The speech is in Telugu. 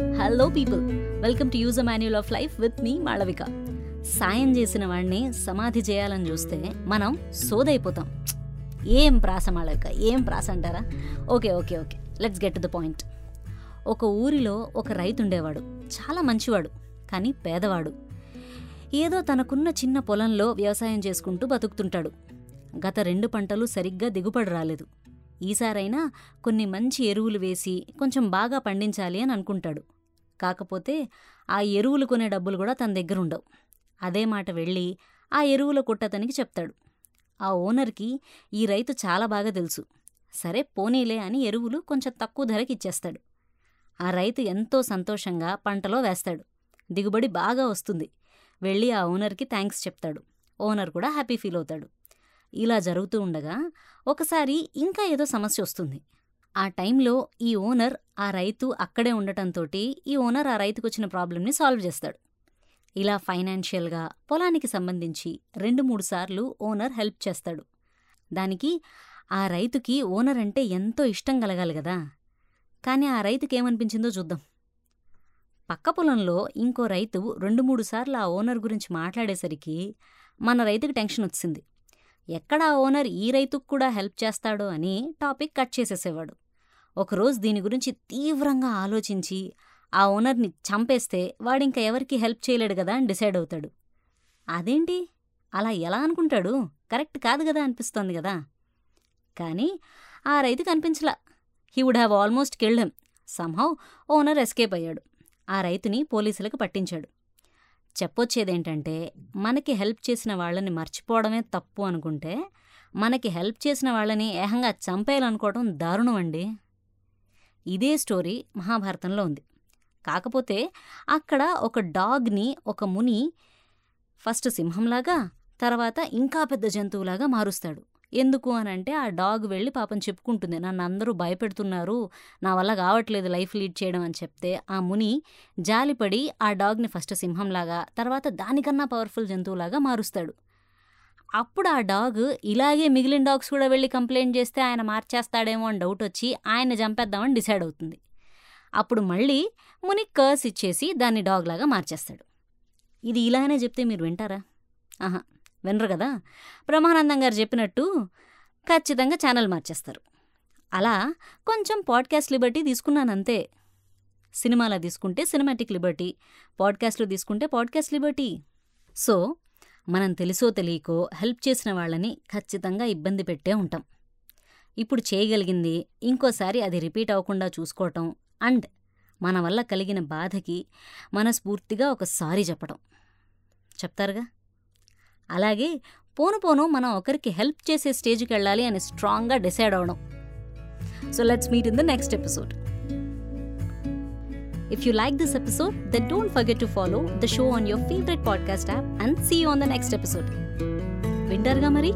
Hello people welcome to use a manual of life with me Malavika సాయం చేసిన వాడిని సమాధి చేయాలని చూస్తే మనం సోదైపోతాం. ఏం ప్రాస మాళవిక? ఏం ప్రాస అంటారా? Okay okay okay. Let's get to the point ఒక ఊరిలో ఒక రైతు ఉండేవాడు. చాలా మంచివాడు కానీ పేదవాడు. ఏదో తనకున్న చిన్న పొలంలో వ్యవసాయం చేసుకుంటూ బతుకుతుంటాడు. గత రెండు పంటలు సరిగ్గా దిగుబడి రాలేదు. ఈసారైనా కొన్ని మంచి ఎరువులు వేసి కొంచెం బాగా పండించాలి అని అనుకుంటాడు. కాకపోతే ఆ ఎరువులు కొనే డబ్బులు కూడా తన దగ్గర ఉండవు అదే మాట వెళ్ళి ఆ ఎరువుల కుట్టతనికి చెప్తాడు. ఆ ఓనర్కి ఈ రైతు చాలా బాగా తెలుసు. సరే పోనీలే అని ఎరువులు కొంచెం తక్కువ ధరకి ఇచ్చేస్తాడు. ఆ రైతు ఎంతో సంతోషంగా పంటలో వేస్తాడు. దిగుబడి బాగా వస్తుంది. వెళ్ళి ఆ ఓనర్కి థ్యాంక్స్ చెప్తాడు. ఓనర్ కూడా హ్యాపీ ఫీల్ అవుతాడు. ఇలా జరుగుతూ ఉండగా ఒకసారి ఇంకా ఏదో సమస్య వస్తుంది. ఆ టైంలో ఈ ఓనర్ ఆ రైతు అక్కడే ఉండటంతో ఈ ఓనర్ ఆ రైతుకు వచ్చిన ప్రాబ్లమ్ని సాల్వ్ చేస్తాడు. ఇలా ఫైనాన్షియల్గా పొలానికి సంబంధించి రెండు మూడు సార్లు ఓనర్ హెల్ప్ చేస్తాడు. దానికి ఆ రైతుకి ఓనర్ అంటే ఎంతో ఇష్టం కలగాలి కదా. కానీ ఆ రైతుకి ఏమనిపించిందో చూద్దాం. పక్క పొలంలో ఇంకో రైతు రెండు మూడు సార్లు ఆ ఓనర్ గురించి మాట్లాడేసరికి మన రైతుకి టెన్షన్ వచ్చింది ఎక్కడ ఆ ఓనర్ ఈ రైతుకు కూడా హెల్ప్ చేస్తాడో అని టాపిక్ కట్ చేసేసేవాడు. ఒకరోజు దీని గురించి తీవ్రంగా ఆలోచించి ఆ ఓనర్ని చంపేస్తే వాడింక ఎవరికి హెల్ప్ చేయలేడు కదా అని డిసైడ్ అవుతాడు. అదేంటి? అలా ఎలా అనుకుంటాడు? కరెక్ట్ కాదు కదా అనిపిస్తోంది కదా. కానీ ఆ రైతు కనిపించలా. He would have almost killed him somehow owner escape అయ్యాడు. ఆ రైతుని పోలీసులకు పట్టించాడు. చెప్పొచ్చేదేంటంటే మనకి హెల్ప్ చేసిన వాళ్ళని మర్చిపోవడమే తప్పు అనుకుంటే మనకి హెల్ప్ చేసిన వాళ్ళని ఏహంగా చంపేయాలనుకోవడం దారుణం అండి. ఇదే స్టోరీ మహాభారతంలో ఉంది. కాకపోతే అక్కడ ఒక డాగ్ని ఒక ముని ఫస్ట్ సింహంలాగా తర్వాత ఇంకా పెద్ద జంతువులాగా మారుస్తాడు. ఎందుకు అని అంటే ఆ డాగ్ వెళ్ళి పాపం చెప్పుకుంటుంది. నన్ను అందరూ భయపెడుతున్నారు. నా వల్ల కావట్లేదు లైఫ్ లీడ్ చేయడం అని చెప్తే ఆ ముని జాలిపడి ఆ డాగ్ని ఫస్ట్ సింహంలాగా తర్వాత దానికన్నా పవర్ఫుల్ జంతువులాగా మారుస్తాడు. అప్పుడు ఆ డాగ్ ఇలాగే మిగిలిన డాగ్స్ కూడా వెళ్ళి కంప్లైంట్ చేస్తే ఆయన మార్చేస్తాడేమో అని డౌట్ వచ్చి ఆయన చంపేద్దామని డిసైడ్ అవుతుంది. అప్పుడు మళ్ళీ ముని కర్స్ ఇచ్చేసి దాన్ని డాగ్ లాగా మార్చేస్తాడు. ఇది ఇలానే చెప్తే మీరు వింటారా? ఆహా. వినరు కదా? బ్రహ్మానందం గారు చెప్పినట్టు ఖచ్చితంగా ఛానల్ మార్చేస్తారు. అలా కొంచెం పాడ్కాస్ట్ లిబర్టీ తీసుకున్నానంతే. సినిమాలో తీసుకుంటే సినిమాటిక్ లిబర్టీ పాడ్కాస్ట్లో తీసుకుంటే పాడ్కాస్ట్ లిబర్టీ. సో మనం తెలుసో తెలియకో హెల్ప్ చేసిన వాళ్ళని ఖచ్చితంగా ఇబ్బంది పెట్టే ఉంటాం. ఇప్పుడు చేయగలిగింది ఇంకోసారి అది రిపీట్ అవ్వకుండా చూసుకోవటం అండ్ మన వల్ల కలిగిన బాధకి మనస్ఫూర్తిగా ఒక సారీ చెప్పడం చెప్తారుగా? అలాగే పోను పోను మనం ఒకరికి హెల్ప్ చేసే స్టేజ్కి వెళ్ళాలి అని స్ట్రాంగ్గా డిసైడ్ అవడం so let's meet in the next episode. If you like this episode the don't forget to follow the show on your favourite podcast app and see on the next episode వింటర్గా మరి?